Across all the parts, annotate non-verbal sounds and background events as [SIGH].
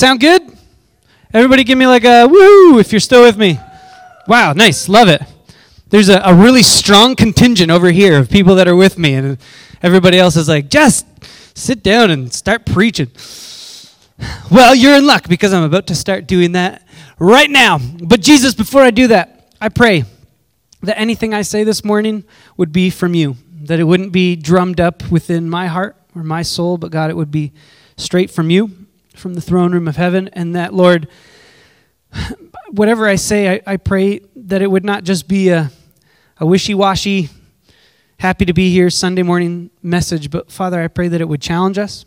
Sound good? Everybody give me like a woo if you're still with me. Wow, nice. Love it. There's a, a really strong contingent over here of people that are with me, and everybody else is like, just sit down and start preaching. Well, you're in luck because I'm about to start doing that right now. But Jesus, before I do that, I pray that anything I say this morning would be from you, that it wouldn't be drummed up within my heart or my soul, but God, it would be straight from you, from the throne room of heaven, and that, Lord, whatever I say, I, I pray that it would not just be a, a wishy washy, happy to be here Sunday morning message, but Father, I pray that it would challenge us.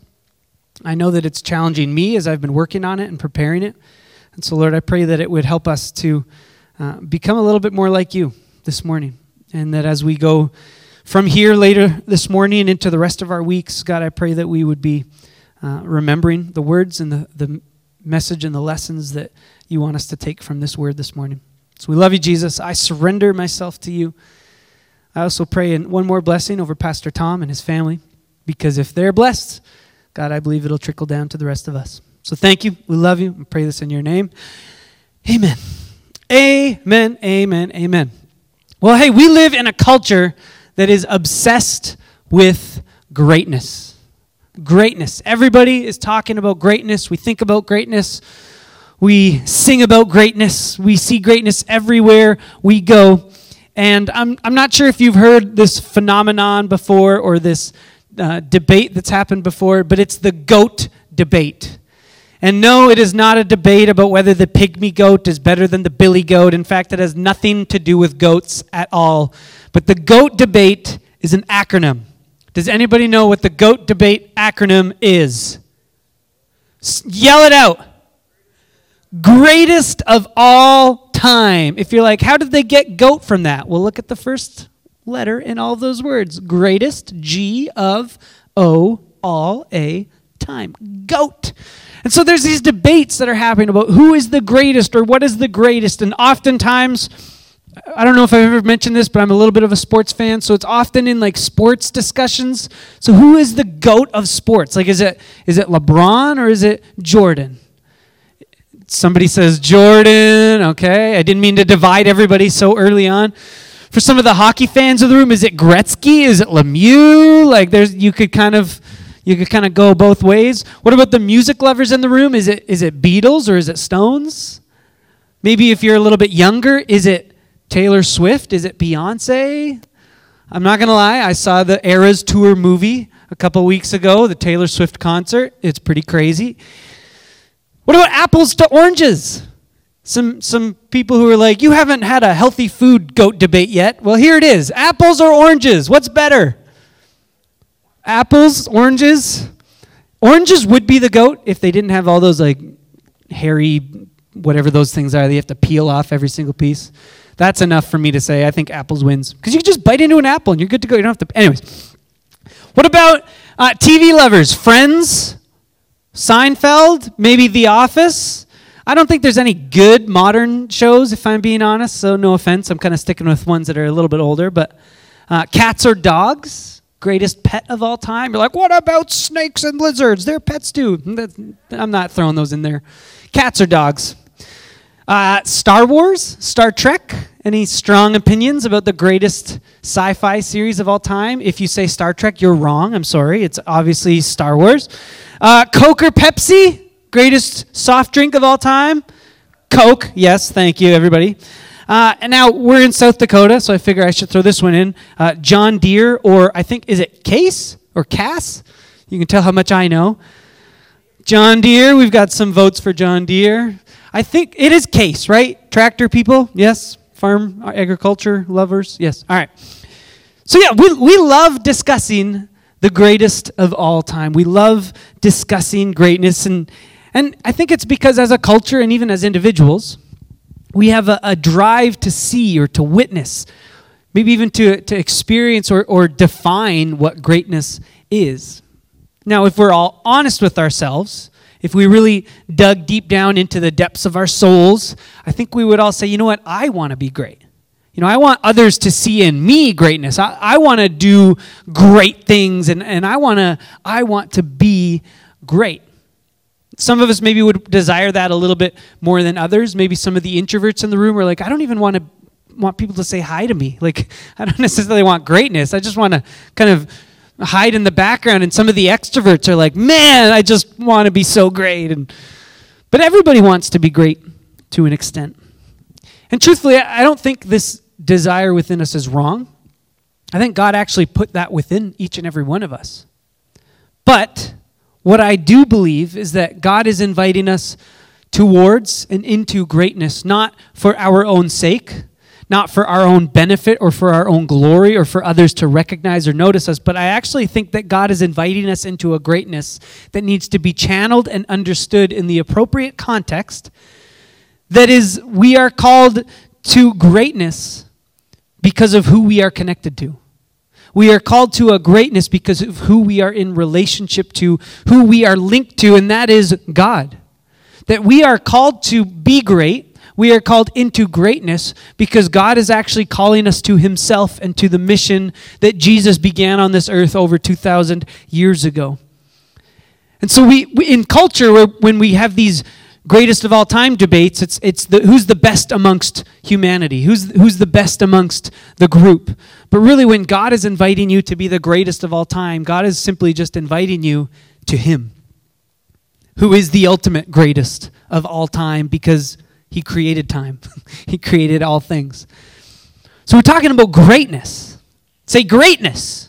I know that it's challenging me as I've been working on it and preparing it. And so, Lord, I pray that it would help us to uh, become a little bit more like you this morning. And that as we go from here later this morning into the rest of our weeks, God, I pray that we would be uh, remembering the words and the, the message and the lessons that you want us to take from this word this morning. So we love you, Jesus. I surrender myself to you. I also pray in one more blessing over Pastor Tom and his family, because if they're blessed, God, I believe it'll trickle down to the rest of us. So thank you. We love you. I pray this in your name. Amen. Amen. Amen. Amen. Well, hey, we live in a culture that is obsessed with greatness. Greatness. Everybody is talking about greatness. We think about greatness. We sing about greatness. We see greatness everywhere we go. And I'm, I'm not sure if you've heard this phenomenon before or this uh, debate that's happened before, but it's the goat debate. And no, it is not a debate about whether the pygmy goat is better than the billy goat. In fact, it has nothing to do with goats at all. But the goat debate is an acronym. Does anybody know what the goat debate acronym is? S- yell it out. Greatest of all time. If you're like, how did they get goat from that? Well, look at the first letter in all those words. Greatest, G of O, all, A, time. Goat. And so there's these debates that are happening about who is the greatest or what is the greatest. And oftentimes, I don't know if I've ever mentioned this, but I'm a little bit of a sports fan, so it's often in like sports discussions. So who is the goat of sports? Like is it is it LeBron or is it Jordan? Somebody says Jordan, okay. I didn't mean to divide everybody so early on. For some of the hockey fans of the room, is it Gretzky? Is it Lemieux? Like there's you could kind of you could kind of go both ways. What about the music lovers in the room? Is it is it Beatles or is it Stones? Maybe if you're a little bit younger, is it Taylor Swift? Is it Beyonce? I'm not going to lie, I saw the Eras Tour movie a couple weeks ago, the Taylor Swift concert. It's pretty crazy. What about apples to oranges? Some some people who are like, "You haven't had a healthy food goat debate yet." Well, here it is. Apples or oranges? What's better? apples, oranges. Oranges would be the goat if they didn't have all those like hairy, whatever those things are. They have to peel off every single piece. That's enough for me to say I think apples wins because you can just bite into an apple and you're good to go. You don't have to. Anyways, what about uh, TV lovers? Friends, Seinfeld, maybe The Office. I don't think there's any good modern shows, if I'm being honest. So no offense, I'm kind of sticking with ones that are a little bit older. But uh, cats or dogs greatest pet of all time. You're like, what about snakes and lizards? They're pets too. I'm not throwing those in there. Cats or dogs? Uh, Star Wars, Star Trek. Any strong opinions about the greatest sci fi series of all time? If you say Star Trek, you're wrong. I'm sorry. It's obviously Star Wars. Uh, Coke or Pepsi? Greatest soft drink of all time? Coke. Yes, thank you, everybody. Uh, and now we're in South Dakota, so I figure I should throw this one in. Uh, John Deere, or I think, is it Case or Cass? You can tell how much I know. John Deere, we've got some votes for John Deere. I think it is Case, right? Tractor people, yes? Farm uh, agriculture lovers, yes. All right. So, yeah, we, we love discussing the greatest of all time. We love discussing greatness. And, and I think it's because as a culture and even as individuals, we have a, a drive to see or to witness, maybe even to, to experience or, or define what greatness is. Now, if we're all honest with ourselves, if we really dug deep down into the depths of our souls, I think we would all say, you know what, I want to be great. You know, I want others to see in me greatness. I, I want to do great things and, and I want to I want to be great. Some of us maybe would desire that a little bit more than others. Maybe some of the introverts in the room are like, I don't even want to want people to say hi to me. Like, [LAUGHS] I don't necessarily want greatness. I just want to kind of hide in the background. And some of the extroverts are like, man, I just want to be so great. And but everybody wants to be great to an extent. And truthfully, I don't think this desire within us is wrong. I think God actually put that within each and every one of us. But what I do believe is that God is inviting us towards and into greatness, not for our own sake, not for our own benefit or for our own glory or for others to recognize or notice us, but I actually think that God is inviting us into a greatness that needs to be channeled and understood in the appropriate context. That is, we are called to greatness because of who we are connected to. We are called to a greatness because of who we are in relationship to, who we are linked to, and that is God. That we are called to be great. We are called into greatness because God is actually calling us to Himself and to the mission that Jesus began on this earth over 2,000 years ago. And so, we, we in culture, when we have these greatest of all time debates, it's, it's the, who's the best amongst humanity, who's, who's the best amongst the group. But really, when God is inviting you to be the greatest of all time, God is simply just inviting you to Him, who is the ultimate greatest of all time because He created time, [LAUGHS] He created all things. So we're talking about greatness. Say greatness.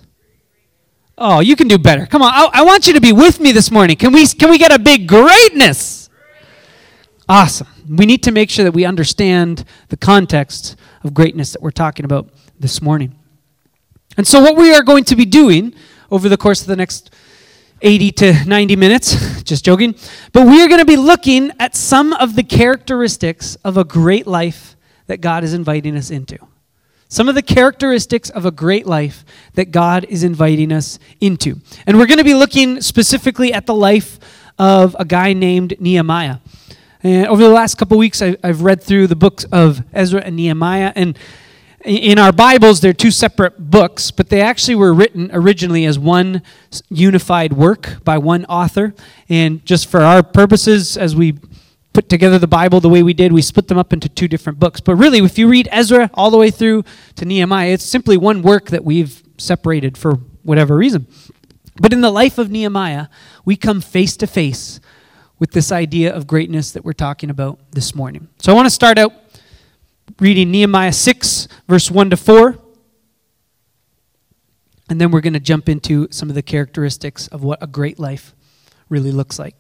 Oh, you can do better. Come on. I, I want you to be with me this morning. Can we, can we get a big greatness? Awesome. We need to make sure that we understand the context of greatness that we're talking about this morning. And so, what we are going to be doing over the course of the next 80 to 90 minutes, just joking, but we are going to be looking at some of the characteristics of a great life that God is inviting us into. Some of the characteristics of a great life that God is inviting us into. And we're going to be looking specifically at the life of a guy named Nehemiah. And over the last couple weeks, I, have read through the books of Ezra and Nehemiah. And in our Bibles, they're two separate books, but they actually were written originally as one unified work by one author. And just for our purposes, as we put together the Bible the way we did, we split them up into two different books. But really, if you read Ezra all the way through to Nehemiah, it's simply one work that we've separated for whatever reason. But in the life of Nehemiah, we come face to face with this idea of greatness that we're talking about this morning. So I want to start out reading Nehemiah 6, verse 1 to 4. And then we're going to jump into some of the characteristics of what a great life really looks like.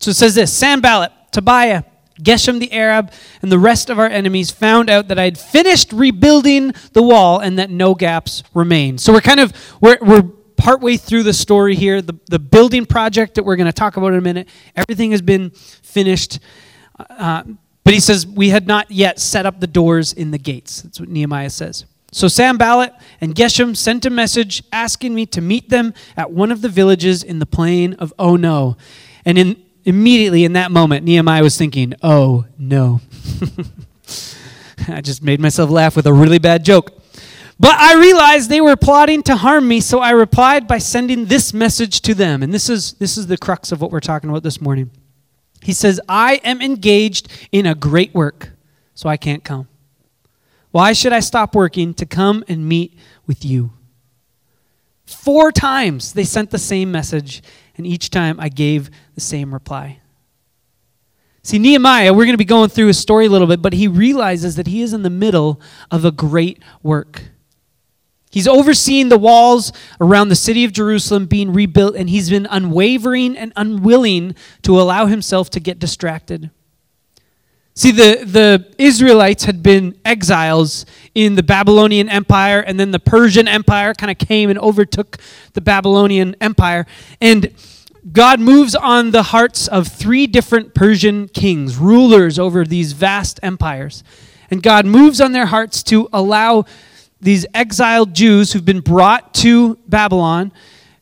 So it says this Sanballat, Tobiah, Geshem the Arab, and the rest of our enemies found out that I had finished rebuilding the wall and that no gaps remained. So we're kind of, we're, we're partway through the story here. The, the building project that we're going to talk about in a minute, everything has been finished. Uh, but he says, We had not yet set up the doors in the gates. That's what Nehemiah says. So Sanballat and Geshem sent a message asking me to meet them at one of the villages in the plain of Oh No. And in, immediately in that moment, Nehemiah was thinking, Oh no. [LAUGHS] I just made myself laugh with a really bad joke. But I realized they were plotting to harm me, so I replied by sending this message to them. And this is, this is the crux of what we're talking about this morning. He says, I am engaged in a great work, so I can't come. Why should I stop working to come and meet with you? Four times they sent the same message, and each time I gave the same reply. See, Nehemiah, we're going to be going through his story a little bit, but he realizes that he is in the middle of a great work. He's overseeing the walls around the city of Jerusalem being rebuilt, and he's been unwavering and unwilling to allow himself to get distracted. See, the, the Israelites had been exiles in the Babylonian Empire, and then the Persian Empire kind of came and overtook the Babylonian Empire. And God moves on the hearts of three different Persian kings, rulers over these vast empires. And God moves on their hearts to allow these exiled Jews who've been brought to Babylon,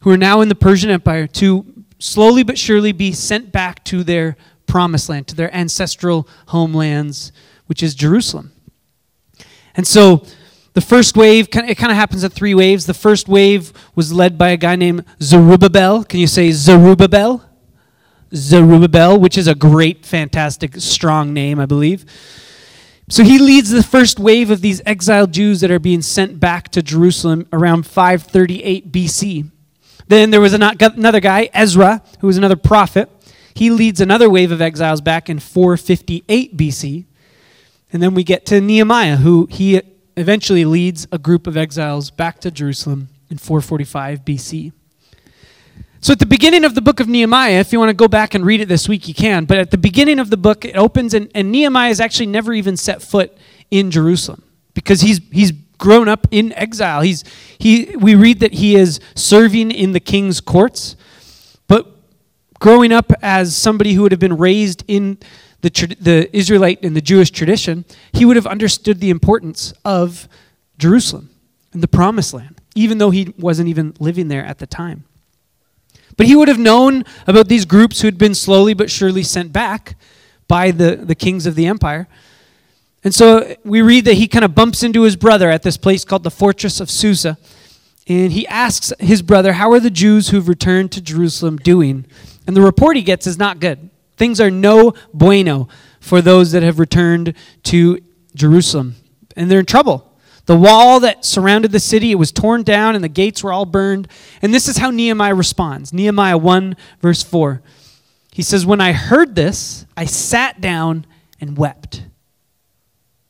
who are now in the Persian Empire, to slowly but surely be sent back to their promised land, to their ancestral homelands, which is Jerusalem. And so the first wave, it kind of happens at three waves. The first wave was led by a guy named Zerubbabel. Can you say Zerubbabel? Zerubbabel, which is a great, fantastic, strong name, I believe. So he leads the first wave of these exiled Jews that are being sent back to Jerusalem around 538 BC. Then there was another guy, Ezra, who was another prophet. He leads another wave of exiles back in 458 BC. And then we get to Nehemiah, who he eventually leads a group of exiles back to Jerusalem in 445 BC. So, at the beginning of the book of Nehemiah, if you want to go back and read it this week, you can. But at the beginning of the book, it opens, and, and Nehemiah has actually never even set foot in Jerusalem because he's, he's grown up in exile. He's, he, we read that he is serving in the king's courts, but growing up as somebody who would have been raised in the, the Israelite and the Jewish tradition, he would have understood the importance of Jerusalem and the promised land, even though he wasn't even living there at the time. But he would have known about these groups who had been slowly but surely sent back by the, the kings of the empire. And so we read that he kind of bumps into his brother at this place called the Fortress of Susa. And he asks his brother, How are the Jews who've returned to Jerusalem doing? And the report he gets is not good. Things are no bueno for those that have returned to Jerusalem. And they're in trouble. The wall that surrounded the city, it was torn down and the gates were all burned. And this is how Nehemiah responds. Nehemiah 1 verse 4. He says, "When I heard this, I sat down and wept.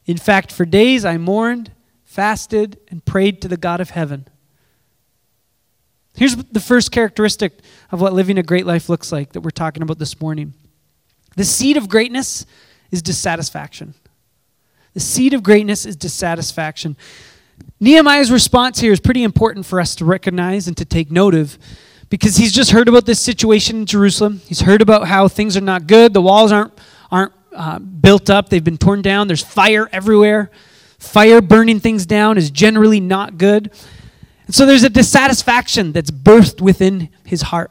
In fact, for days I mourned, fasted, and prayed to the God of heaven." Here's the first characteristic of what living a great life looks like that we're talking about this morning. The seed of greatness is dissatisfaction. The seed of greatness is dissatisfaction. Nehemiah's response here is pretty important for us to recognize and to take note of because he's just heard about this situation in Jerusalem. He's heard about how things are not good. The walls aren't, aren't uh, built up, they've been torn down. There's fire everywhere. Fire burning things down is generally not good. And so there's a dissatisfaction that's birthed within his heart.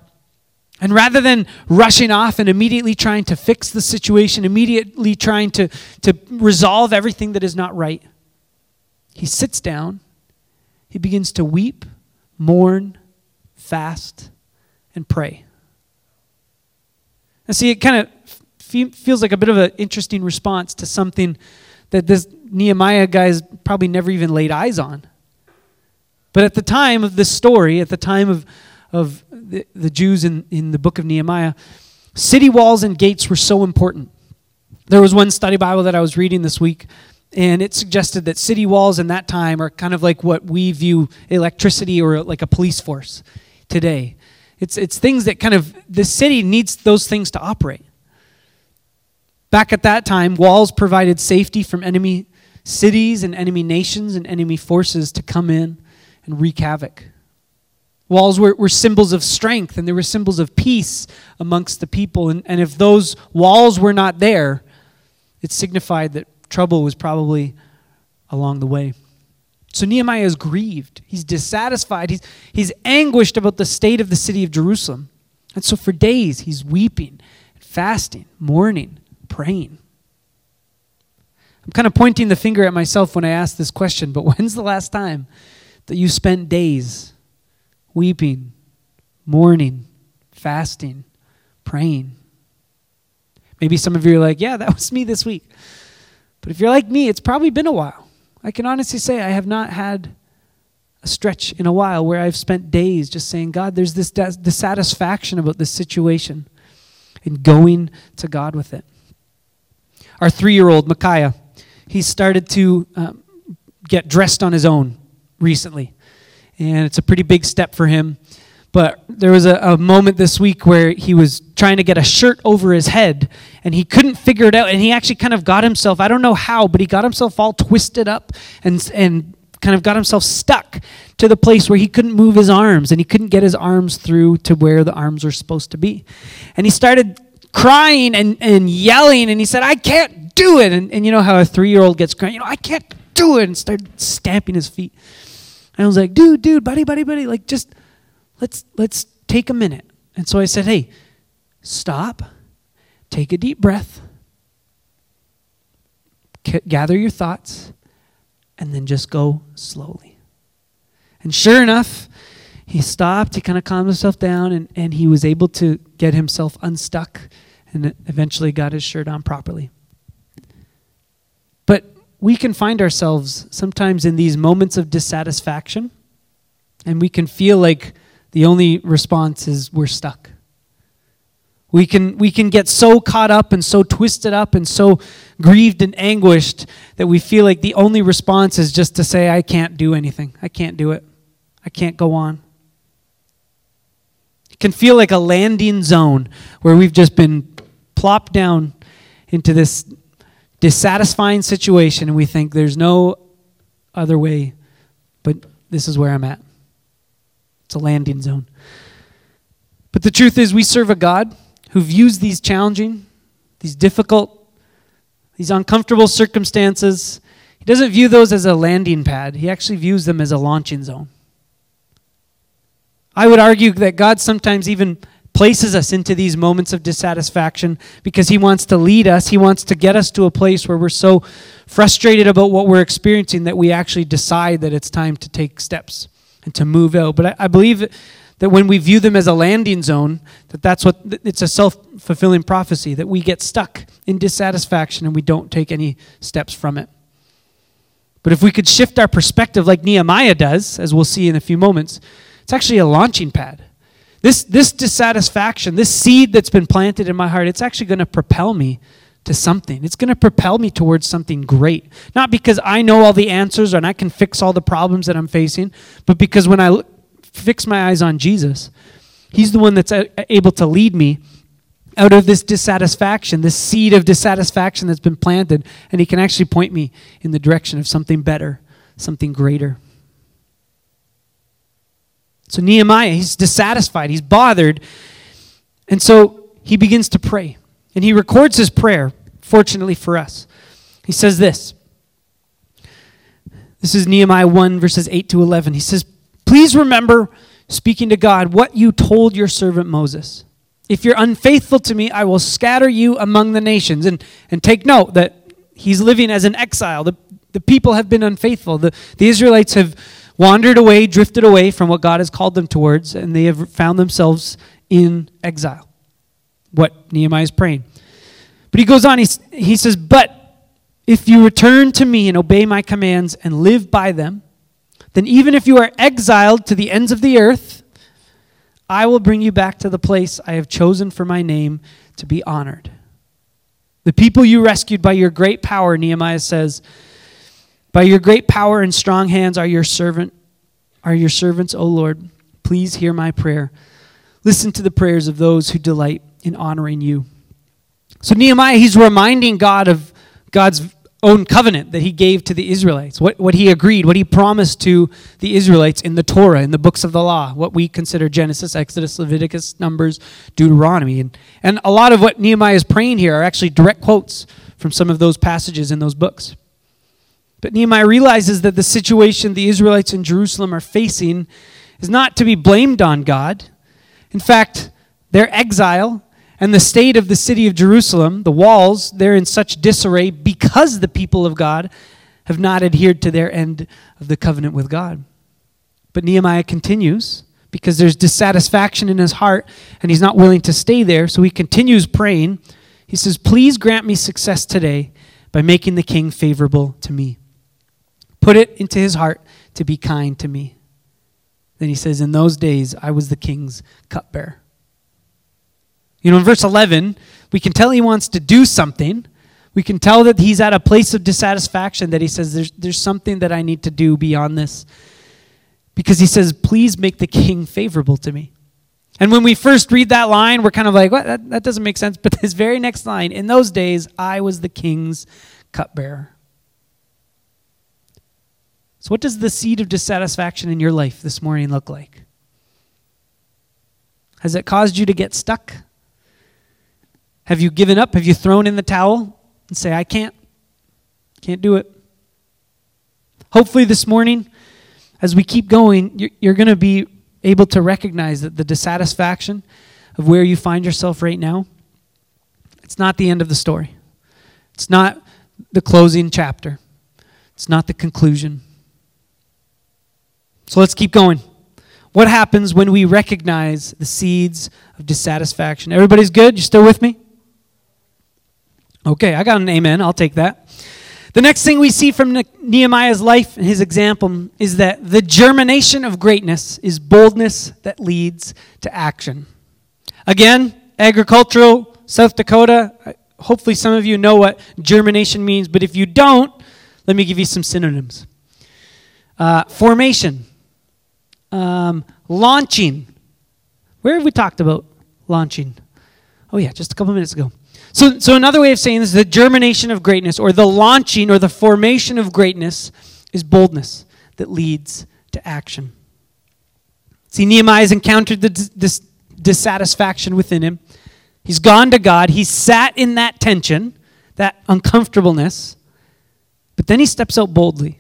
And rather than rushing off and immediately trying to fix the situation, immediately trying to, to resolve everything that is not right, he sits down, he begins to weep, mourn, fast, and pray. And see, it kind of feels like a bit of an interesting response to something that this Nehemiah guy's probably never even laid eyes on. But at the time of this story, at the time of, of the, the Jews in, in the book of Nehemiah, city walls and gates were so important. There was one study Bible that I was reading this week, and it suggested that city walls in that time are kind of like what we view electricity or like a police force today. It's, it's things that kind of, the city needs those things to operate. Back at that time, walls provided safety from enemy cities and enemy nations and enemy forces to come in and wreak havoc. Walls were, were symbols of strength and they were symbols of peace amongst the people. And, and if those walls were not there, it signified that trouble was probably along the way. So Nehemiah is grieved. He's dissatisfied. He's, he's anguished about the state of the city of Jerusalem. And so for days, he's weeping, fasting, mourning, praying. I'm kind of pointing the finger at myself when I ask this question, but [LAUGHS] when's the last time that you spent days weeping, mourning, fasting, praying. Maybe some of you are like, yeah, that was me this week. But if you're like me, it's probably been a while. I can honestly say I have not had a stretch in a while where I've spent days just saying, God, there's this dissatisfaction about this situation and going to God with it. Our three year old, Micaiah, he started to um, get dressed on his own recently and it's a pretty big step for him. But there was a, a, moment this week where he was trying to get a shirt over his head and he couldn't figure it out. And he actually kind of got himself, I don't know how, but he got himself all twisted up and, and kind of got himself stuck to the place where he couldn't move his arms and he couldn't get his arms through to where the arms were supposed to be. And he started crying and, and yelling and he said, I can't do it. And, and you know how a three year old gets crying, you know, I can't do it, and started stamping his feet. And I was like, dude, dude, buddy, buddy, buddy, like just let's let's take a minute. And so I said, hey, stop, take a deep breath, gather your thoughts, and then just go slowly. And sure enough, he stopped, he kind of calmed himself down, and, and he was able to get himself unstuck and eventually got his shirt on properly. We can find ourselves sometimes in these moments of dissatisfaction, and we can feel like the only response is we're stuck. We can, we can get so caught up and so twisted up and so grieved and anguished that we feel like the only response is just to say, I can't do anything. I can't do it. I can't go on. It can feel like a landing zone where we've just been plopped down into this dissatisfying situation and we think there's no other way but this is where I'm at. It's a landing zone. But the truth is, we serve a God who views these challenging, these difficult, these uncomfortable circumstances. He doesn't view those as a landing pad, he actually views them as a launching zone. I would argue that God sometimes even places us into these moments of dissatisfaction because He wants to lead us. He wants to get us to a place where we're so frustrated about what we're experiencing that we actually decide that it's time to take steps and to move out. But I, I believe that when we view them as a landing zone, that that's what it's a self-fulfilling prophecy that we get stuck in dissatisfaction and we don't take any steps from it. But if we could shift our perspective like Nehemiah does, as we'll see in a few moments, it's actually a launching pad. This, this dissatisfaction, this seed that's been planted in my heart, it's actually going to propel me to something. It's going to propel me towards something great. Not because I know all the answers and I can fix all the problems that I'm facing, but because when I fix my eyes on Jesus, He's the one that's uh, uh, able to lead me out of this dissatisfaction, this seed of dissatisfaction that's been planted, and He can actually point me in the direction of something better, something greater. So Nehemiah, he's dissatisfied, he's bothered, and so he begins to pray. And he records his prayer, fortunately for us. He says this. This is Nehemiah 1, verses 8 to 11. He says, Please remember, speaking to God, what you told your servant Moses. If you're unfaithful to me, I will scatter you among the nations. And, and take note that he's living as an exile. The, the people have been unfaithful. The, the Israelites have wandered away, drifted away from what God has called them towards, and they have found themselves in exile what Nehemiah is praying. But he goes on, he, he says, But if you return to me and obey my commands and live by them, then even if you are exiled to the ends of the earth, I will bring you back to the place I have chosen for my name to be honored. The people you rescued by your great power, Nehemiah says, by your great power and strong hands are your servant are your servants, O Lord. Please hear my prayer. Listen to the prayers of those who delight in honoring you. So Nehemiah, he's reminding God of God's own covenant that he gave to the Israelites, what, what he agreed, what he promised to the Israelites in the Torah, in the books of the law, what we consider Genesis, Exodus, Leviticus, Numbers, Deuteronomy. And, and a lot of what Nehemiah is praying here are actually direct quotes from some of those passages in those books. But Nehemiah realizes that the situation the Israelites in Jerusalem are facing is not to be blamed on God. In fact, their exile and the state of the city of Jerusalem, the walls, they're in such disarray because the people of God have not adhered to their end of the covenant with God. But Nehemiah continues because there's dissatisfaction in his heart and he's not willing to stay there, so he continues praying. He says, Please grant me success today by making the king favorable to me. Put it into his heart to be kind to me. Then he says, In those days I was the king's cupbearer. You know, in verse 11, we can tell he wants to do something. We can tell that he's at a place of dissatisfaction, that he says, There's, there's something that I need to do beyond this. Because he says, Please make the king favorable to me. And when we first read that line, we're kind of like, What? That, that doesn't make sense. But [LAUGHS] this very next line, in those days, I was the king's cupbearer. So, what does the seed of dissatisfaction in your life this morning look like? Has it caused you to get stuck? Have you given up? Have you thrown in the towel and say, I can't? Can't do it? Hopefully, this morning, as we keep going, you're, going to be able to recognize that the dissatisfaction of where you find yourself right now, it's not the end of the story. It's not the closing chapter. It's not the conclusion. So let's keep going. what happens when we recognize the seeds of dissatisfaction. Everybody's good? You still with me? Okay, I got an amen. I'll take that. The next thing we see from Nehemiah's life and his example is that the germination of greatness is boldness that leads to action. Again, agricultural, South Dakota. Hopefully, some of you know what germination means, but if you don't, let me give you some synonyms uh, formation, um, launching. Where have we talked about launching? Oh, yeah, just a couple minutes ago. So, so another way of saying this, the germination of greatness, or the launching, or the formation of greatness, is boldness that leads to action. See, Nehemiah has encountered the dis- dissatisfaction within him. He's gone to God. He sat in that tension, that uncomfortableness, but then he steps out boldly.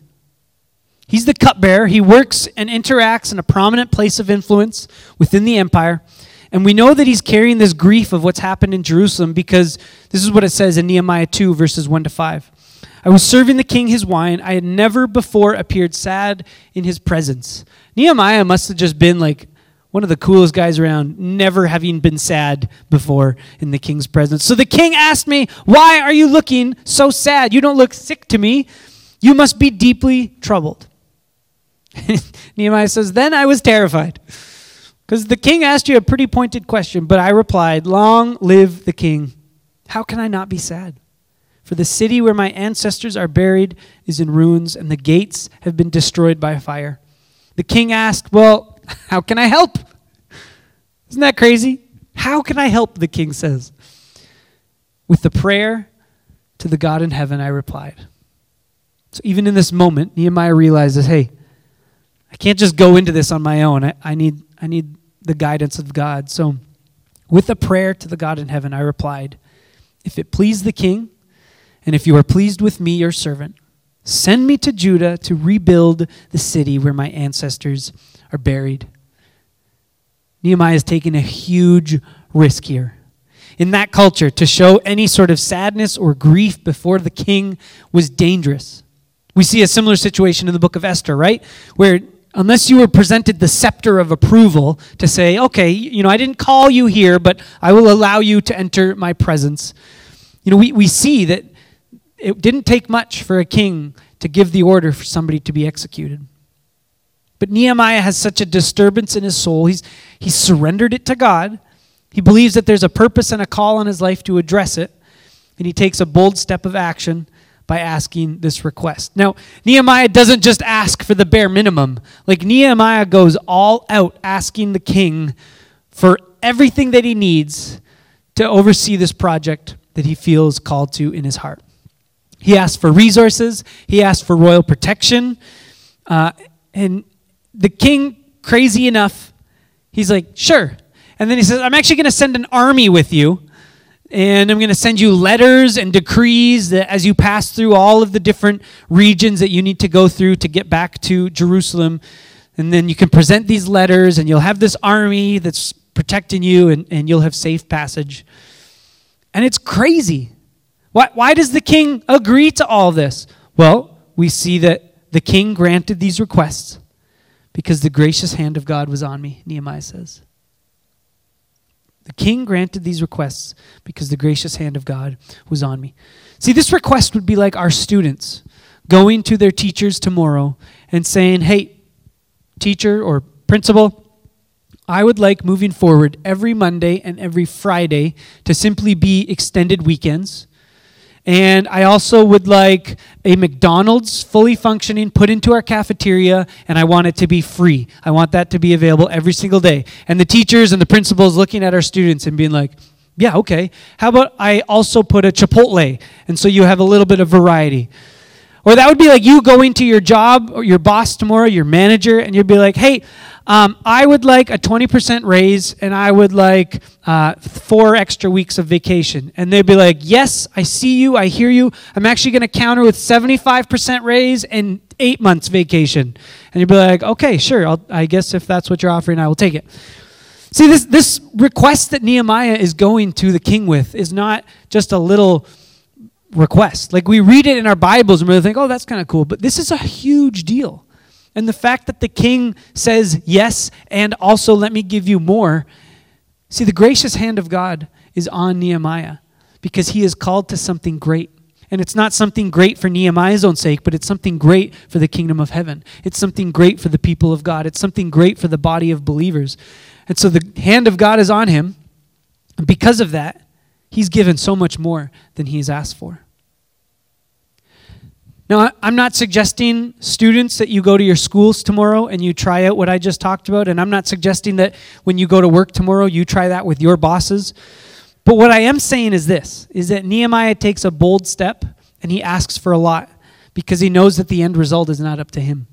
He's the cupbearer. He works and interacts in a prominent place of influence within the empire. And we know that he's carrying this grief of what's happened in Jerusalem because this is what it says in Nehemiah 2, verses 1 to 5. I was serving the king his wine. I had never before appeared sad in his presence. Nehemiah must have just been like one of the coolest guys around, never having been sad before in the king's presence. So the king asked me, Why are you looking so sad? You don't look sick to me. You must be deeply troubled. [LAUGHS] Nehemiah says, Then I was terrified. Because the king asked you a pretty pointed question, but I replied, Long live the king. How can I not be sad? For the city where my ancestors are buried is in ruins, and the gates have been destroyed by fire. The king asked, Well, how can I help? Isn't that crazy? How can I help? The king says. With the prayer to the God in heaven, I replied. So even in this moment, Nehemiah realizes, hey, I can't just go into this on my own. I, I need I need the guidance of God. So, with a prayer to the God in heaven, I replied, If it please the king, and if you are pleased with me, your servant, send me to Judah to rebuild the city where my ancestors are buried. Nehemiah is taking a huge risk here. In that culture, to show any sort of sadness or grief before the king was dangerous. We see a similar situation in the book of Esther, right? Where unless you were presented the scepter of approval to say, okay, you know, I didn't call you here, but I will allow you to enter my presence. You know, we, we see that it didn't take much for a king to give the order for somebody to be executed. But Nehemiah has such a disturbance in his soul. He's, he's surrendered it to God. He believes that there's a purpose and a call on his life to address it. And he takes a bold step of action by asking this request. Now, Nehemiah doesn't just ask for the bare minimum. Like, Nehemiah goes all out asking the king for everything that he needs to oversee this project that he feels called to in his heart. He asks for resources, he asks for royal protection. Uh, and the king, crazy enough, he's like, sure. And then he says, I'm actually going to send an army with you and I'm going to send you letters and decrees that as you pass through all of the different regions that you need to go through to get back to Jerusalem. And then you can present these letters, and you'll have this army that's protecting you, and, and you'll have safe passage. And it's crazy. Why, why does the king agree to all this? Well, we see that the king granted these requests because the gracious hand of God was on me, Nehemiah says. The king granted these requests because the gracious hand of God was on me. See, this request would be like our students going to their teachers tomorrow and saying, Hey, teacher or principal, I would like moving forward every Monday and every Friday to simply be extended weekends and I also would like a McDonald's fully functioning put into our cafeteria, and I want it to be free. I want that to be available every single day. And the teachers and the principals looking at our students and being like, yeah, okay. How about I also put a Chipotle? And so you have a little bit of variety. Or that would be like you going to your job or your boss tomorrow, your manager, and you'd be like, hey, um, I would like a 20% raise and I would like uh, four extra weeks of vacation. And they'd be like, yes, I see you, I hear you. I'm actually going to counter with 75% raise and eight months vacation. And you'd be like, okay, sure, I'll, I guess if that's what you're offering, I will take it. See, this, this request that Nehemiah is going to the king with is not just a little request. Like we read it in our Bibles and we think, oh, that's kind of cool. But this is a huge deal. And the fact that the king says yes and also let me give you more. See, the gracious hand of God is on Nehemiah because he is called to something great. And it's not something great for Nehemiah's own sake, but it's something great for the kingdom of heaven. It's something great for the people of God. It's something great for the body of believers. And so the hand of God is on him. And because of that, he's given so much more than he has asked for. Now, I'm not suggesting, students, that you go to your schools tomorrow and you try out what I just talked about. And I'm not suggesting that when you go to work tomorrow, you try that with your bosses. But what I am saying is this is that Nehemiah takes a bold step and he asks for a lot because he knows that the end result is not up to him.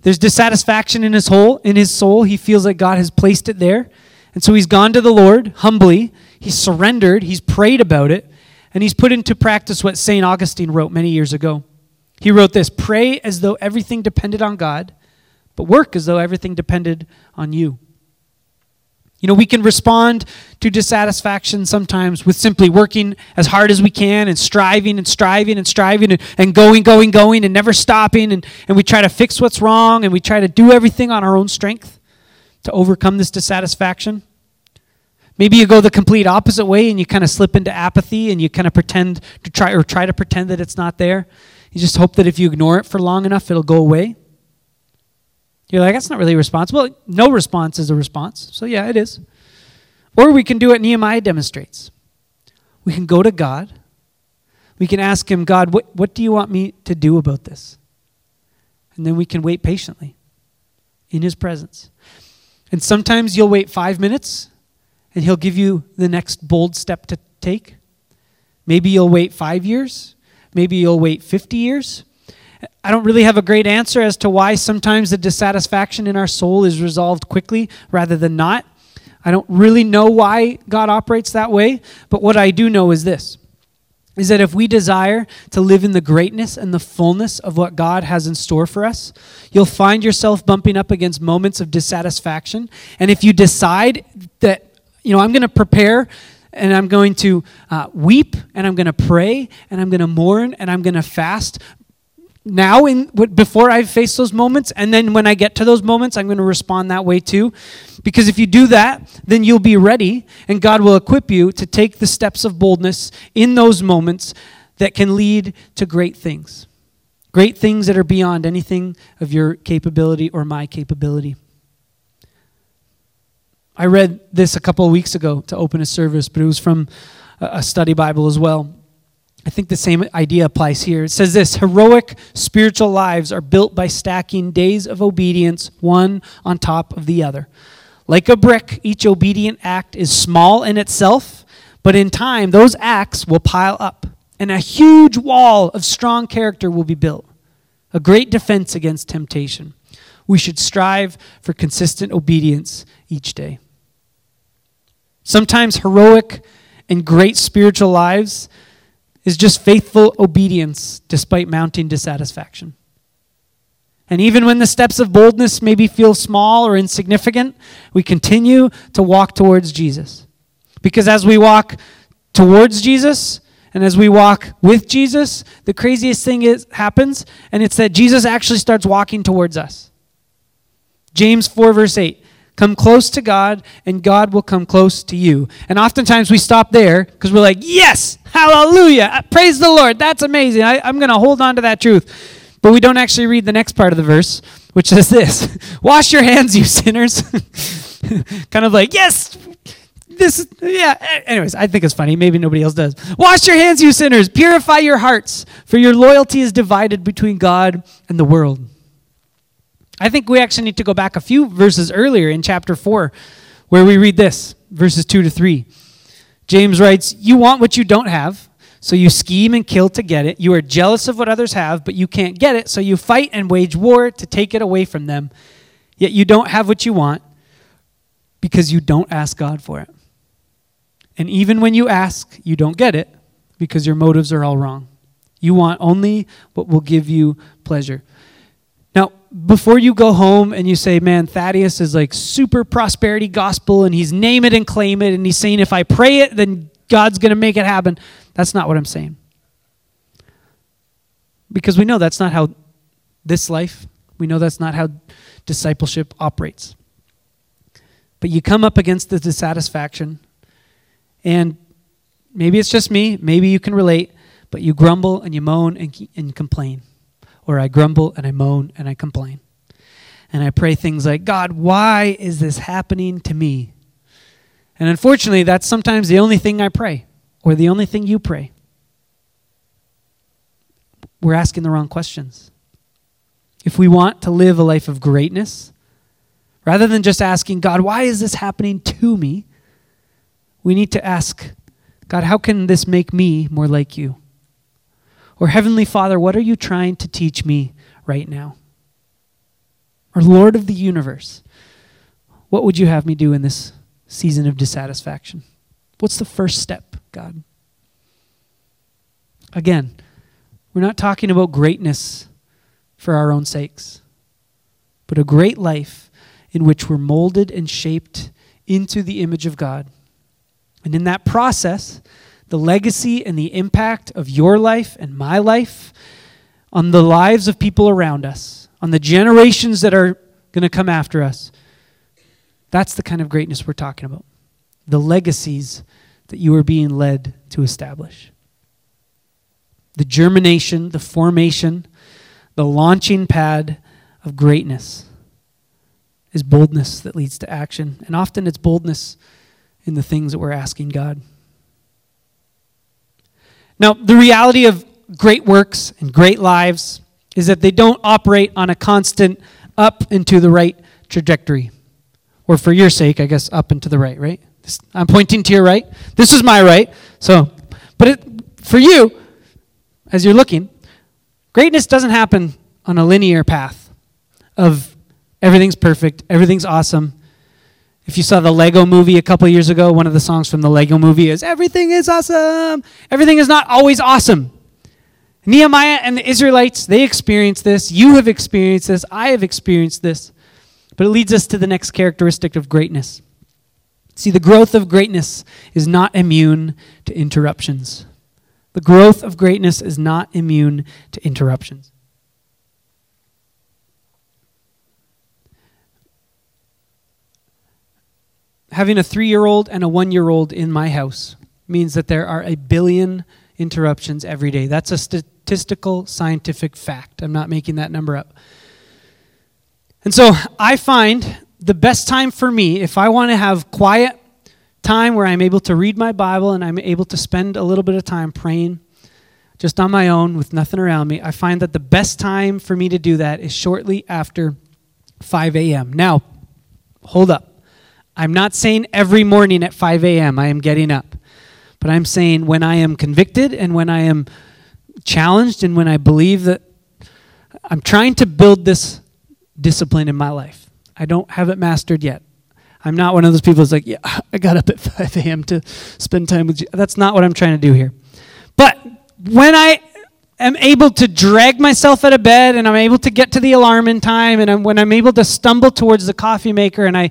There's dissatisfaction in his whole in his soul. He feels like God has placed it there. And so he's gone to the Lord humbly. He's surrendered. He's prayed about it. And he's put into practice what St. Augustine wrote many years ago. He wrote this Pray as though everything depended on God, but work as though everything depended on you. You know, we can respond to dissatisfaction sometimes with simply working as hard as we can and striving and striving and striving and, and going, going, going and never stopping. And, and we try to fix what's wrong and we try to do everything on our own strength to overcome this dissatisfaction. Maybe you go the complete opposite way and you kind of slip into apathy and you kind of pretend to try or try to pretend that it's not there. You just hope that if you ignore it for long enough, it'll go away. You're like, that's not really responsible. No response is a response. So, yeah, it is. Or we can do what Nehemiah demonstrates. We can go to God. We can ask Him, God, what, what do you want me to do about this? And then we can wait patiently in His presence. And sometimes you'll wait five minutes and He'll give you the next bold step to take. Maybe you'll wait five years. Maybe you'll wait 50 years. I don't really have a great answer as to why sometimes the dissatisfaction in our soul is resolved quickly rather than not. I don't really know why God operates that way, but what I do know is this is that if we desire to live in the greatness and the fullness of what God has in store for us, you'll find yourself bumping up against moments of dissatisfaction. And if you decide that you know, I'm going to prepare and I'm going to uh, weep and I'm going to pray and I'm going to mourn and I'm going to fast. Now in before I face those moments and then when I get to those moments I'm going to respond that way too. Because if you do that then you'll be ready and God will equip you to take the steps of boldness in those moments that can lead to great things. Great things that are beyond anything of your capability or my capability I read this a couple of weeks ago to open a service, but it was from a study Bible as well. I think the same idea applies here. It says this heroic spiritual lives are built by stacking days of obedience one on top of the other. Like a brick, each obedient act is small in itself, but in time, those acts will pile up, and a huge wall of strong character will be built, a great defense against temptation. We should strive for consistent obedience each day. Sometimes heroic and great spiritual lives is just faithful obedience despite mounting dissatisfaction. And even when the steps of boldness maybe feel small or insignificant, we continue to walk towards Jesus. Because as we walk towards Jesus and as we walk with Jesus, the craziest thing is, happens, and it's that Jesus actually starts walking towards us. James 4, verse 8. Come close to God, and God will come close to you. And oftentimes we stop there because we're like, yes, hallelujah, uh, praise the Lord, that's amazing. I, I'm going to hold on to that truth. But we don't actually read the next part of the verse, which says this [LAUGHS] Wash your hands, you sinners. [LAUGHS] kind of like, yes, this, yeah. Anyways, I think it's funny. Maybe nobody else does. Wash your hands, you sinners. Purify your hearts, for your loyalty is divided between God and the world. I think we actually need to go back a few verses earlier in chapter 4 where we read this, verses 2 to 3. James writes, You want what you don't have, so you scheme and kill to get it. You are jealous of what others have, but you can't get it, so you fight and wage war to take it away from them. Yet you don't have what you want because you don't ask God for it. And even when you ask, you don't get it because your motives are all wrong. You want only what will give you pleasure before you go home and you say, man, Thaddeus is like super prosperity gospel and he's name it and claim it and he's saying, if I pray it, then God's going to make it happen. That's not what I'm saying. Because we know that's not how this life We know that's not how discipleship operates. But you come up against the dissatisfaction, and maybe it's just me, maybe you can relate, but you grumble and you moan and, and complain. Or I grumble and I moan and I complain. And I pray things like, God, why is this happening to me? And unfortunately, that's sometimes the only thing I pray, or the only thing you pray. We're asking the wrong questions. If we want to live a life of greatness, rather than just asking, God, why is this happening to me? We need to ask, God, how can this make me more like you? Or, Heavenly Father, what are you trying to teach me right now? Or, Lord of the universe, what would you have me do in this season of dissatisfaction? What's the first step, God? Again, we're not talking about greatness for our own sakes, but a great life in which we're molded and shaped into the image of God. And in that process, the legacy and the impact of your life and my life on the lives of people around us, on the generations that are going to come after us. That's the kind of greatness we're talking about. The legacies that you are being led to establish. The germination, the formation, the launching pad of greatness is boldness that leads to action. And often it's boldness in the things that we're asking God. Now, the reality of great works and great lives is that they don't operate on a constant up and to the right trajectory. Or for your sake, I guess, up and to the right, right? This, I'm pointing to your right. This is my right. So, but it, for you, as you're looking, greatness doesn't happen on a linear path of everything's perfect, everything's awesome, if you saw the Lego movie a couple years ago, one of the songs from the Lego movie is Everything is awesome. Everything is not always awesome. Nehemiah and the Israelites, they experienced this. You have experienced this. I have experienced this. But it leads us to the next characteristic of greatness. See, the growth of greatness is not immune to interruptions. The growth of greatness is not immune to interruptions. Having a three year old and a one year old in my house means that there are a billion interruptions every day. That's a statistical scientific fact. I'm not making that number up. And so I find the best time for me, if I want to have quiet time where I'm able to read my Bible and I'm able to spend a little bit of time praying just on my own with nothing around me, I find that the best time for me to do that is shortly after 5 a.m. Now, hold up. I'm not saying every morning at 5 a.m. I am getting up, but I'm saying when I am convicted and when I am challenged and when I believe that I'm trying to build this discipline in my life. I don't have it mastered yet. I'm not one of those people who's like, yeah, [LAUGHS] I got up at 5 a.m. to spend time with you. That's not what I'm trying to do here. But when I am able to drag myself out of bed and I'm able to get to the alarm in time and I'm, when I'm able to stumble towards the coffee maker and I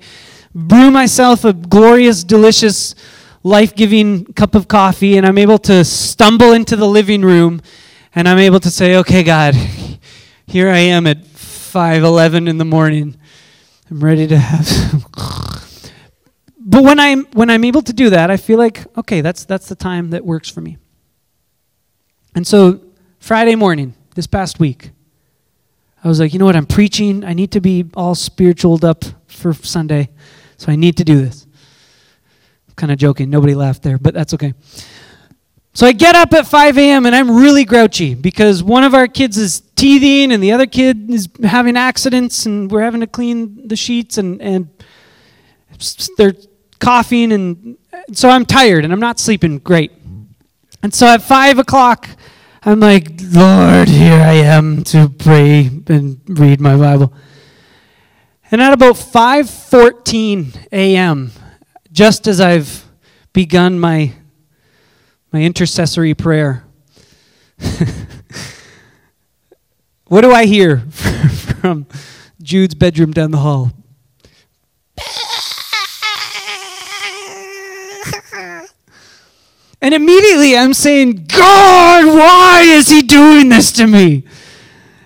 brew myself a glorious, delicious, life giving cup of coffee, and I'm able to stumble into the living room and I'm able to say, okay, God, here I am at 5:11 in the morning. I'm ready to have some. [LAUGHS] but when I'm when I'm able to do that, I feel like okay, that's that's the time that works for me. And so Friday morning, this past week, I was like, you know what? I'm preaching. I need to be all spiritualed up for Sunday. So I need to do this. I'm kind of joking. Nobody laughed there, but that's okay. So I get up at 5 a.m. and I'm really grouchy because one of our kids is teething and the other kid is having accidents and we're having to clean the sheets and, and they're coughing and so I'm tired and I'm not sleeping great. And so at 5 o'clock, I'm like, Lord, here I am to pray and read my Bible. And at about 5:14 a.m., just as I've begun my my intercessory prayer, [LAUGHS] what do I hear [LAUGHS] from Jude's bedroom down the hall? And immediately I'm saying, God, why is he doing this to me?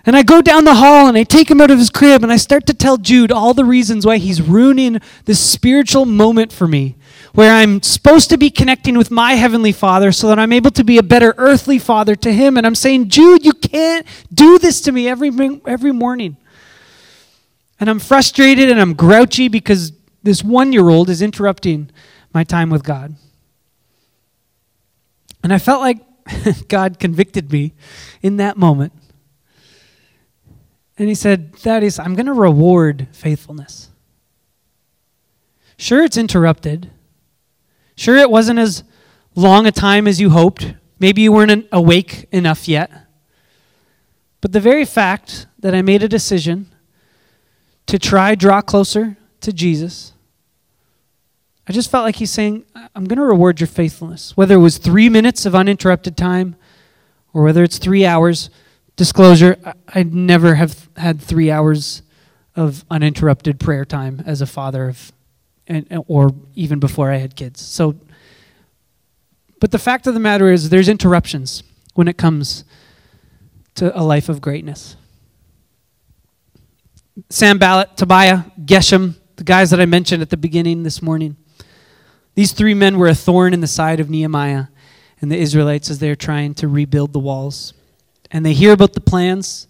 And I go down the hall and I take him out of his crib and I start to tell Jude all the reasons why he's ruining this spiritual moment for me, where I'm supposed to be connecting with my heavenly father so that I'm able to be a better earthly father to him. And I'm saying, Jude, you can't do this to me every, every morning. And I'm frustrated and I'm grouchy because this one year old is interrupting my time with God. And I felt like [LAUGHS] God convicted me in that moment and he said, Thaddeus, I'm going to reward faithfulness. Sure, it's interrupted. Sure, it wasn't as long a time as you hoped. Maybe you weren't awake enough yet. But the very fact that I made a decision to try draw closer to Jesus, I just felt like he's saying, I'm going to reward your faithfulness. Whether it was three minutes of uninterrupted time or whether it's three hours, disclosure, I never have had three hours of uninterrupted prayer time as a father of, and, or even before I had kids. So, but the fact of the matter is, there's interruptions when it comes to a life of greatness. Sanballat, Tobiah, Geshem, the guys that I mentioned at the beginning this morning. These three men were a thorn in the side of Nehemiah and the Israelites as they're trying to rebuild the walls and they hear about the plans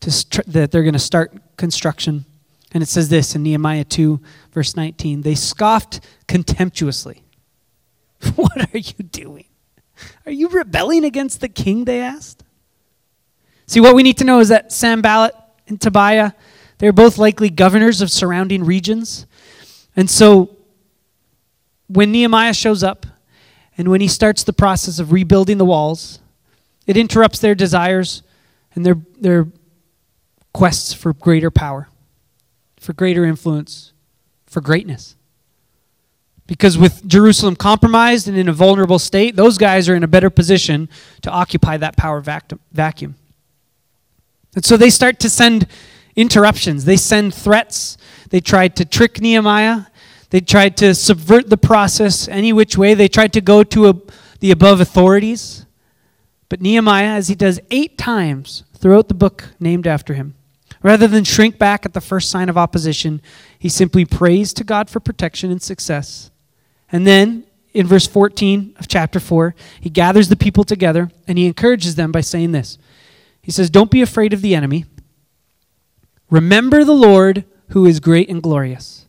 to that they're going to start construction. And it says this in Nehemiah 2, verse 19 they scoffed contemptuously. [LAUGHS] what are you doing? Are you rebelling against the king? They asked. See, what we need to know is that Sanballat and Tobiah, they're both likely governors of surrounding regions. And so when Nehemiah shows up and when he starts the process of rebuilding the walls, it interrupts their desires and their, their quests for greater power, for greater influence, for greatness. Because with Jerusalem compromised and in a vulnerable state, those guys are in a better position to occupy that power vacuum. And so they start to send interruptions. They send threats. They tried to trick Nehemiah. They tried to subvert the process any which way. They tried to go to a, the above authorities. But Nehemiah, as he does eight times throughout the book named after him, rather than shrink back at the first sign of opposition, he simply prays to God for protection and success. And then, in verse 14 of chapter 4, he gathers the people together and he encourages them by saying this He says, Don't be afraid of the enemy. Remember the Lord who is great and glorious,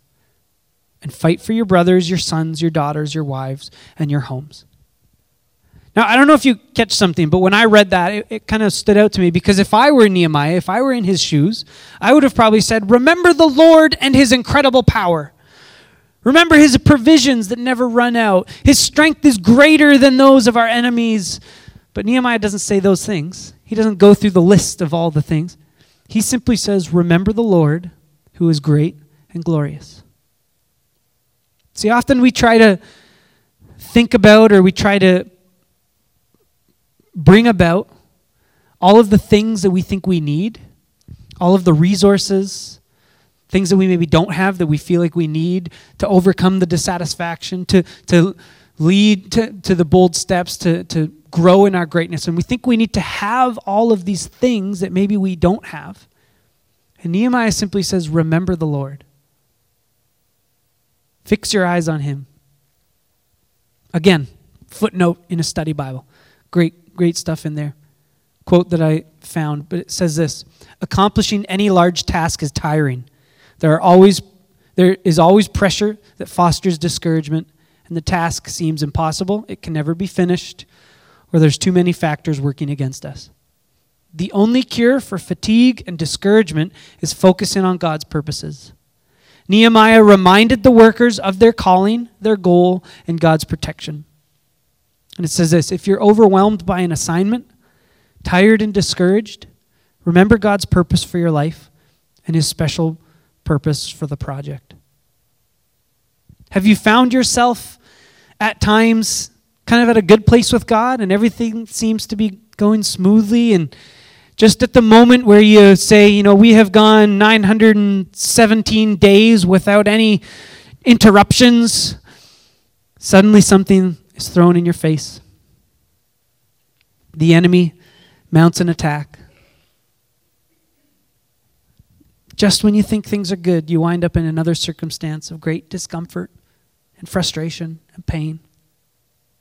and fight for your brothers, your sons, your daughters, your wives, and your homes. Now, I don't know if you catch something, but when I read that, it, it kind of stood out to me because if I were Nehemiah, if I were in his shoes, I would have probably said, Remember the Lord and his incredible power. Remember his provisions that never run out. His strength is greater than those of our enemies. But Nehemiah doesn't say those things. He doesn't go through the list of all the things. He simply says, Remember the Lord who is great and glorious. See, often we try to think about or we try to bring about all of the things that we think we need, all of the resources, things that we maybe don't have that we feel like we need to overcome the dissatisfaction, to, to lead to, to the bold steps, to, to grow in our greatness. And we think we need to have all of these things that maybe we don't have. And Nehemiah simply says, Remember the Lord. Fix your eyes on him. Again, footnote in a study Bible. Great great stuff in there. Quote that I found, but it says this Accomplishing any large task is tiring. There, are always, there is always pressure that fosters discouragement, and the task seems impossible. It can never be finished, or there's too many factors working against us. The only cure for fatigue and discouragement is focusing on God's purposes. Nehemiah reminded the workers of their calling, their goal, and God's protection. And it says this if you're overwhelmed by an assignment, tired and discouraged, remember God's purpose for your life and his special purpose for the project. Have you found yourself at times kind of at a good place with God and everything seems to be going smoothly and just at the moment where you say, you know, we have gone 917 days without any interruptions, suddenly something is thrown in your face. The enemy mounts an attack. Just when you think things are good, you wind up in another circumstance of great discomfort and frustration and pain.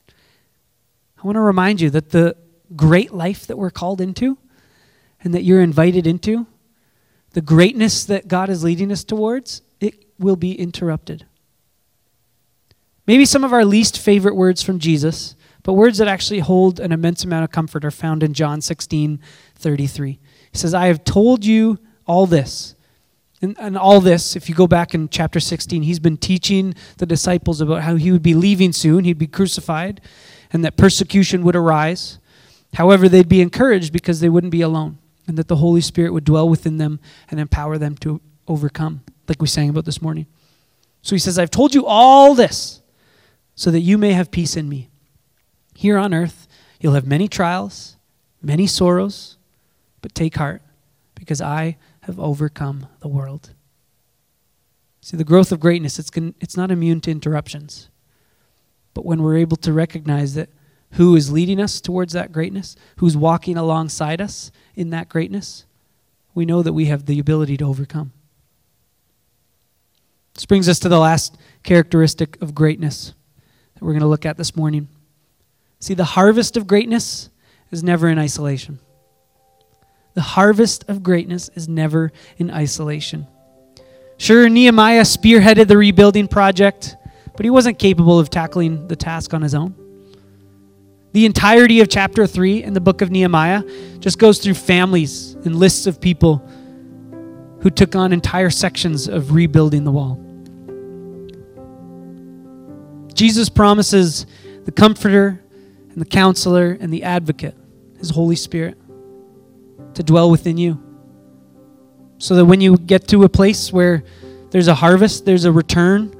I want to remind you that the great life that we're called into and that you're invited into, the greatness that God is leading us towards, it will be interrupted. Maybe some of our least favorite words from Jesus, but words that actually hold an immense amount of comfort, are found in John 16 33. He says, I have told you all this. And, and, all this, if you go back in chapter 16, he's been teaching the disciples about how he would be leaving soon, he'd be crucified, and that persecution would arise. However, they'd be encouraged because they wouldn't be alone, and that the Holy Spirit would dwell within them and empower them to overcome, like we sang about this morning. So he says, I've told you all this so that you may have peace in me. Here on earth, you'll have many trials, many sorrows, but take heart, because I have overcome the world. See, the growth of greatness, it's, it's not immune to interruptions. But when we're able to recognize that who is leading us towards that greatness, who's walking alongside us in that greatness, we know that we have the ability to overcome. This brings us to the last characteristic of greatness that we're going to look at this morning. See, the harvest of greatness is never in isolation. The harvest of greatness is never in isolation. Sure, Nehemiah spearheaded the rebuilding project, but he wasn't capable of tackling the task on his own. The entirety of chapter 3 in the book of Nehemiah just goes through families and lists of people who took on entire sections of rebuilding the wall. Jesus promises the Comforter and the Counselor and the Advocate, His Holy Spirit, to dwell within you. So that when you get to a place where there's a harvest, there's a return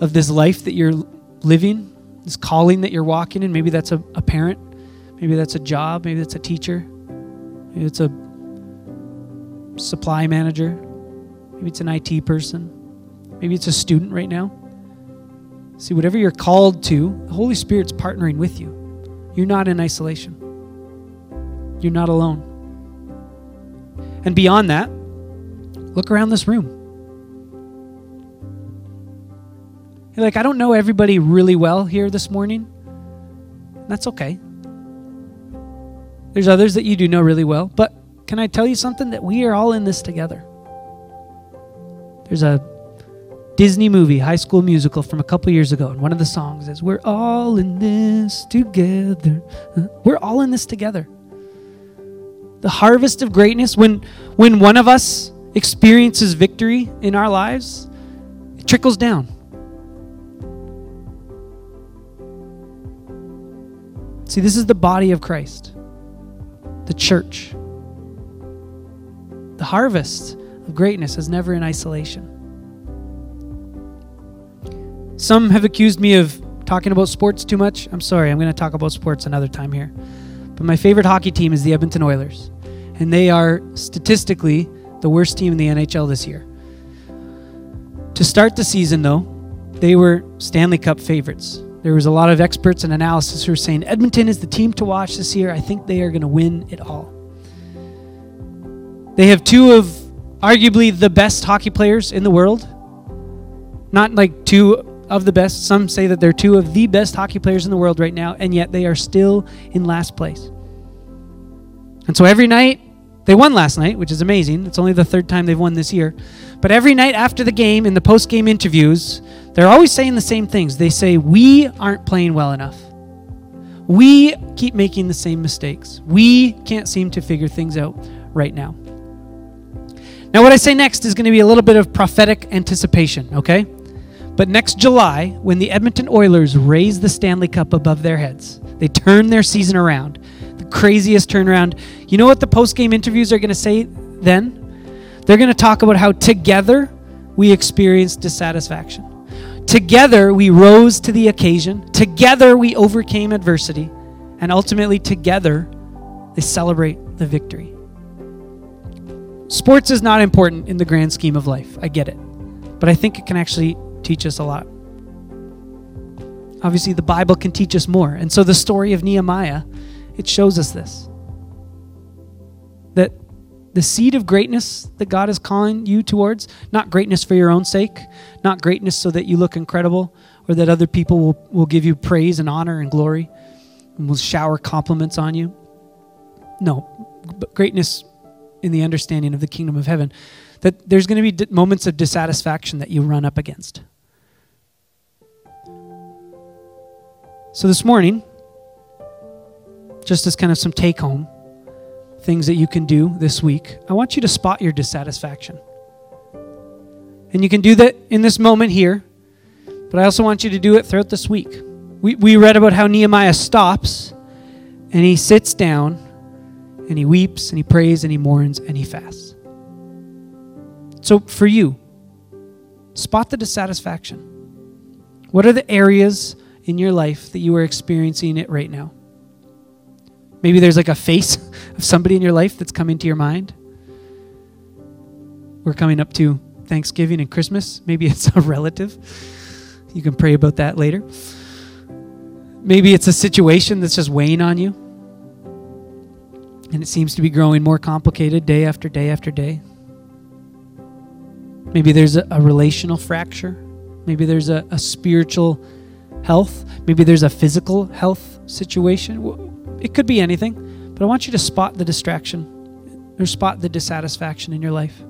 of this life that you're living, this calling that you're walking in. Maybe that's a, a parent, maybe that's a job, maybe that's a teacher, maybe it's a supply manager, maybe it's an IT person, maybe it's a student right now. See, whatever you're called to, the Holy Spirit's partnering with you. You're not in isolation, you're not alone. And beyond that, look around this room. You're like, I don't know everybody really well here this morning. That's okay. There's others that you do know really well. But can I tell you something? That we are all in this together. There's a Disney movie, High School Musical, from a couple years ago. And one of the songs is, We're all in this together. Uh, we're all in this together. The harvest of greatness, when, when one of us experiences victory in our lives, it trickles down. See, this is the body of Christ, the church. The harvest of greatness is never in isolation. Some have accused me of talking about sports too much. I'm sorry, I'm going to talk about sports another time here. But my favorite hockey team is the Edmonton Oilers, and they are statistically the worst team in the NHL this year. To start the season, though, they were Stanley Cup favorites. There was a lot of experts and analysis who were saying Edmonton is the team to watch this year. I think they are going to win it all. They have two of arguably the best hockey players in the world. Not like two of the best. Some say that they're two of the best hockey players in the world right now, and yet they are still in last place. And so every night, they won last night, which is amazing. It's only the third time they've won this year. But every night after the game, in the post game interviews, they're always saying the same things. They say, We aren't playing well enough. We keep making the same mistakes. We can't seem to figure things out right now. Now, what I say next is going to be a little bit of prophetic anticipation, okay? But next July, when the Edmonton Oilers raise the Stanley Cup above their heads, they turn their season around. The craziest turnaround. You know what the post game interviews are going to say then? They're going to talk about how together we experienced dissatisfaction. Together we rose to the occasion. Together we overcame adversity. And ultimately, together, they celebrate the victory. Sports is not important in the grand scheme of life. I get it. But I think it can actually teach us a lot. Obviously, the Bible can teach us more. And so the story of Nehemiah, it shows us this. That the seed of greatness that God is calling you towards, not greatness for your own sake, not greatness so that you look incredible or that other people will, will give you praise and honor and glory and will shower compliments on you. No, but greatness in the understanding of the kingdom of heaven. That there's going to be moments of dissatisfaction that you run up against. So this morning, just as kind of some take home, things that you can do this week, I want you to spot your dissatisfaction. And you can do that in this moment here, but I also want you to do it throughout this week. We, we read about how Nehemiah stops and he sits down and he weeps and he prays and he mourns and he fasts. So for you, spot the dissatisfaction. What are the areas in your life that you are experiencing it right now? Maybe there's like a face [LAUGHS] of somebody in your life that's coming to your mind. We're coming up to Thanksgiving and Christmas. Maybe [LAUGHS] it's a relative. You can pray about that later. Maybe it's a situation that's just weighing on you. And it seems to be growing more complicated day after day after day. Maybe there's a, a relational fracture. Maybe there's a, a spiritual health. Maybe there's a physical health situation it could be anything, but I want you to spot the distraction or spot the dissatisfaction in your life.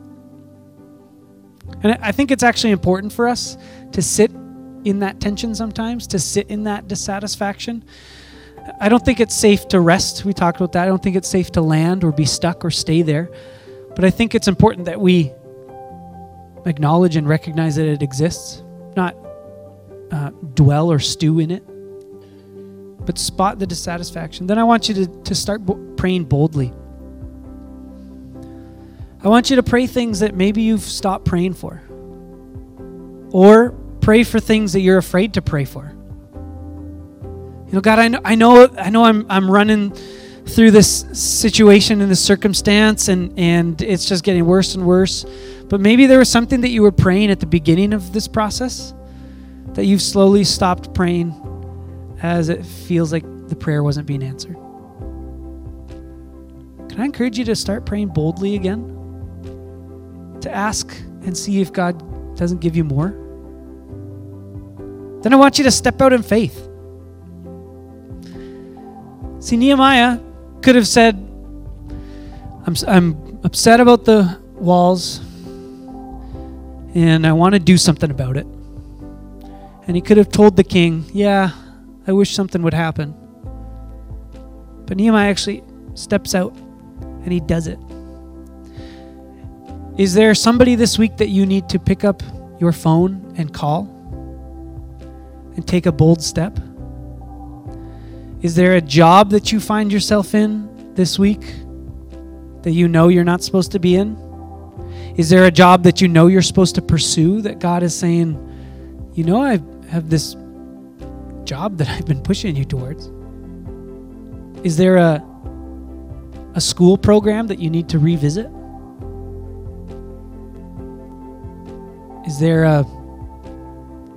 And I think it's actually important for us to sit in that tension sometimes, to sit in that dissatisfaction. I don't think it's safe to rest. We talked about that. I don't think it's safe to land or be stuck or stay there. But I think it's important that we acknowledge and recognize that it exists, not uh, dwell or stew in it but spot the dissatisfaction. Then I want you to, to start bo- praying boldly. I want you to pray things that maybe you've stopped praying for. Or pray for things that you're afraid to pray for. You know, God, I know I know I know I'm I'm running through this situation and this circumstance and and it's just getting worse and worse. But maybe there was something that you were praying at the beginning of this process that you've slowly stopped praying as it feels like the prayer wasn't being answered. Can I encourage you to start praying boldly again? To ask and see if God doesn't give you more? Then I want you to step out in faith. See, Nehemiah could have said, I'm, I'm upset about the walls and I want to do something about it. And he could have told the king, Yeah, I wish something would happen. But Nehemiah actually steps out and he does it. Is there somebody this week that you need to pick up your phone and call and take a bold step? Is there a job that you find yourself in this week that you know you're not supposed to be in? Is there a job that you know you're supposed to pursue that God is saying, you know, I have this job that [LAUGHS] I've been pushing you towards? Is there a a school program that you need to revisit? Is there a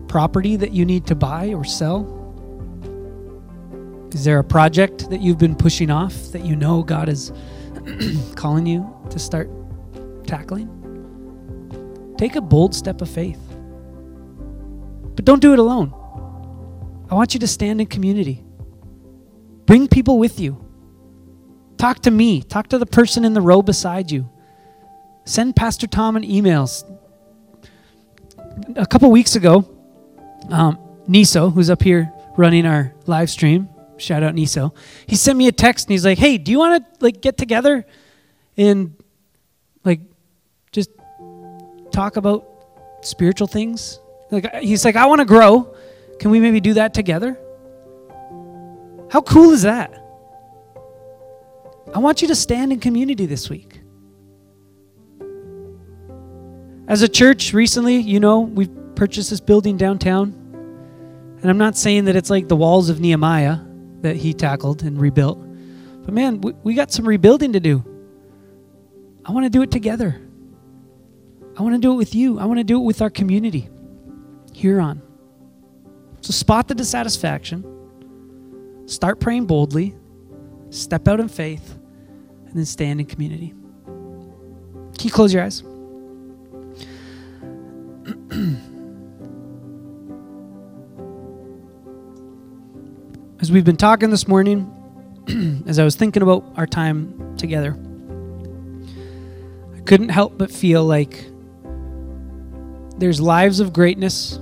property that you need to buy or sell? Is there a project that you've been pushing off that you know God is [CLEARS THROAT] calling you to start tackling? Take a bold step of faith. But don't do it alone. I want you to stand in community. Bring people with you. Talk to me. Talk to the person in the row beside you. Send Pastor Tom an emails. A couple weeks ago, um, Niso, who's up here running our live stream, shout out Niso, he sent me a text and he's like, "Hey, do you want to like get together and like just talk about spiritual things?" Like he's like, "I want to grow." Can we maybe do that together? How cool is that? I want you to stand in community this week. As a church, recently, you know, we've purchased this building downtown. And I'm not saying that it's like the walls of Nehemiah that he tackled and rebuilt. But man, we, we got some rebuilding to do. I want to do it together. I want to do it with you. I want to do it with our community here on. So spot the dissatisfaction, start praying boldly, step out in faith, and then stand in community. Can you close your eyes? [CLEARS THROAT] As we've been talking this morning, [CLEARS THROAT] as I was thinking about our time together, I couldn't help but feel like there's lives of greatness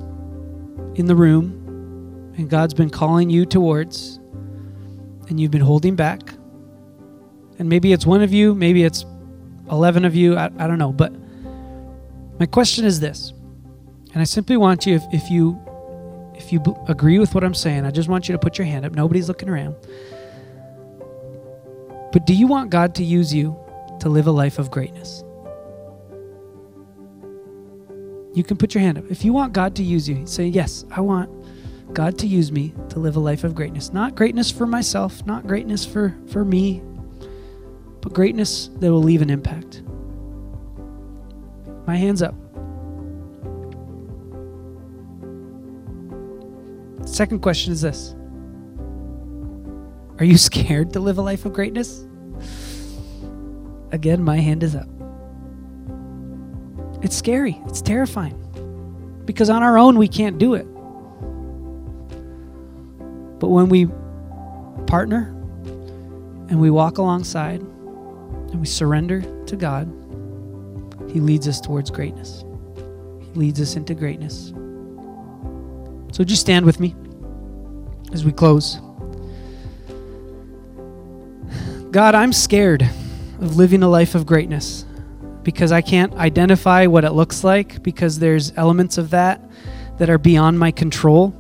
in the room, and God's been calling you towards, and you've been holding back. And maybe it's one of you, maybe it's 11 of you, I, I don't know. But my question is this, and I simply want you, if, if you if you b- agree with what I'm saying, I just want you to put your hand up. Nobody's looking around. But do you want God to use you to live a life of greatness? You can put your hand up. If you want God to use you, say, Yes, I want God to use me to live a life of greatness. Not greatness for myself, not greatness for, for me, but greatness that will leave an impact. My hand's up. Second question is this Are you [LAUGHS] scared to live a life of greatness? Again, my hand is up. It's scary, it's terrifying. Because on our own, we can't do it. But when we partner and we walk alongside and we surrender to God, He leads us towards greatness. He leads us into greatness. So just stand with me as we close. God, I'm scared of living a life of greatness because I can't identify what it looks like because there's elements of that that are beyond my control.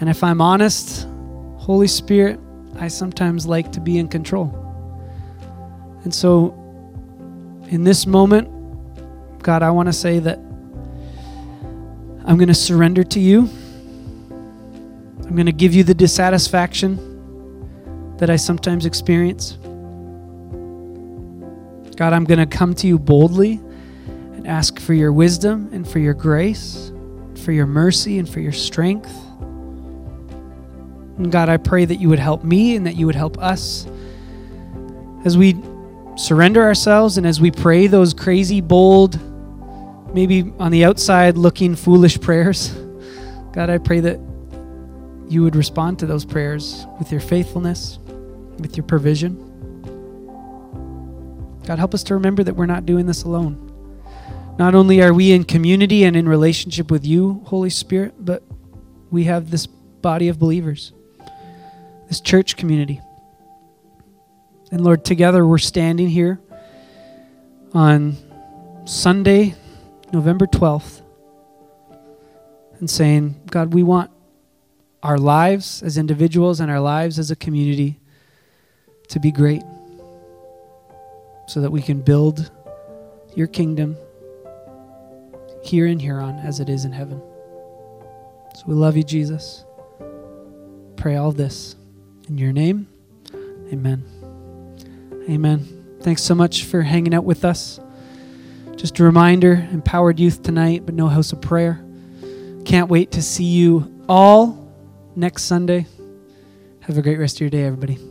And if I'm honest, Holy Spirit, I sometimes like to be in control. And so in this moment, God, I want to say that I'm going to surrender to you. I'm going to give you the dissatisfaction that I sometimes experience. God, I'm going to come to you boldly and ask for your wisdom and for your grace, for your mercy and for your strength. And God, I pray that you would help me and that you would help us as we surrender ourselves and as we pray those crazy, bold, maybe on the outside looking foolish prayers. [LAUGHS] God, I pray that you would respond to those prayers with your faithfulness, with your provision. God, help us to remember that we're not doing this alone. Not only are we in community and in relationship with you, Holy Spirit, but we have this body of believers, this church community. And Lord, together we're standing here on Sunday, November 12th, and saying, God, we want our lives as individuals and our lives as a community to be great so that we can build your kingdom here in Huron as it is in heaven. So we love you, Jesus. Pray all this in your name. Amen. Amen. Thanks so much for hanging out with us. Just a reminder empowered youth tonight, but no house of prayer. Can't wait to see you all next Sunday. Have a great rest of your day, everybody.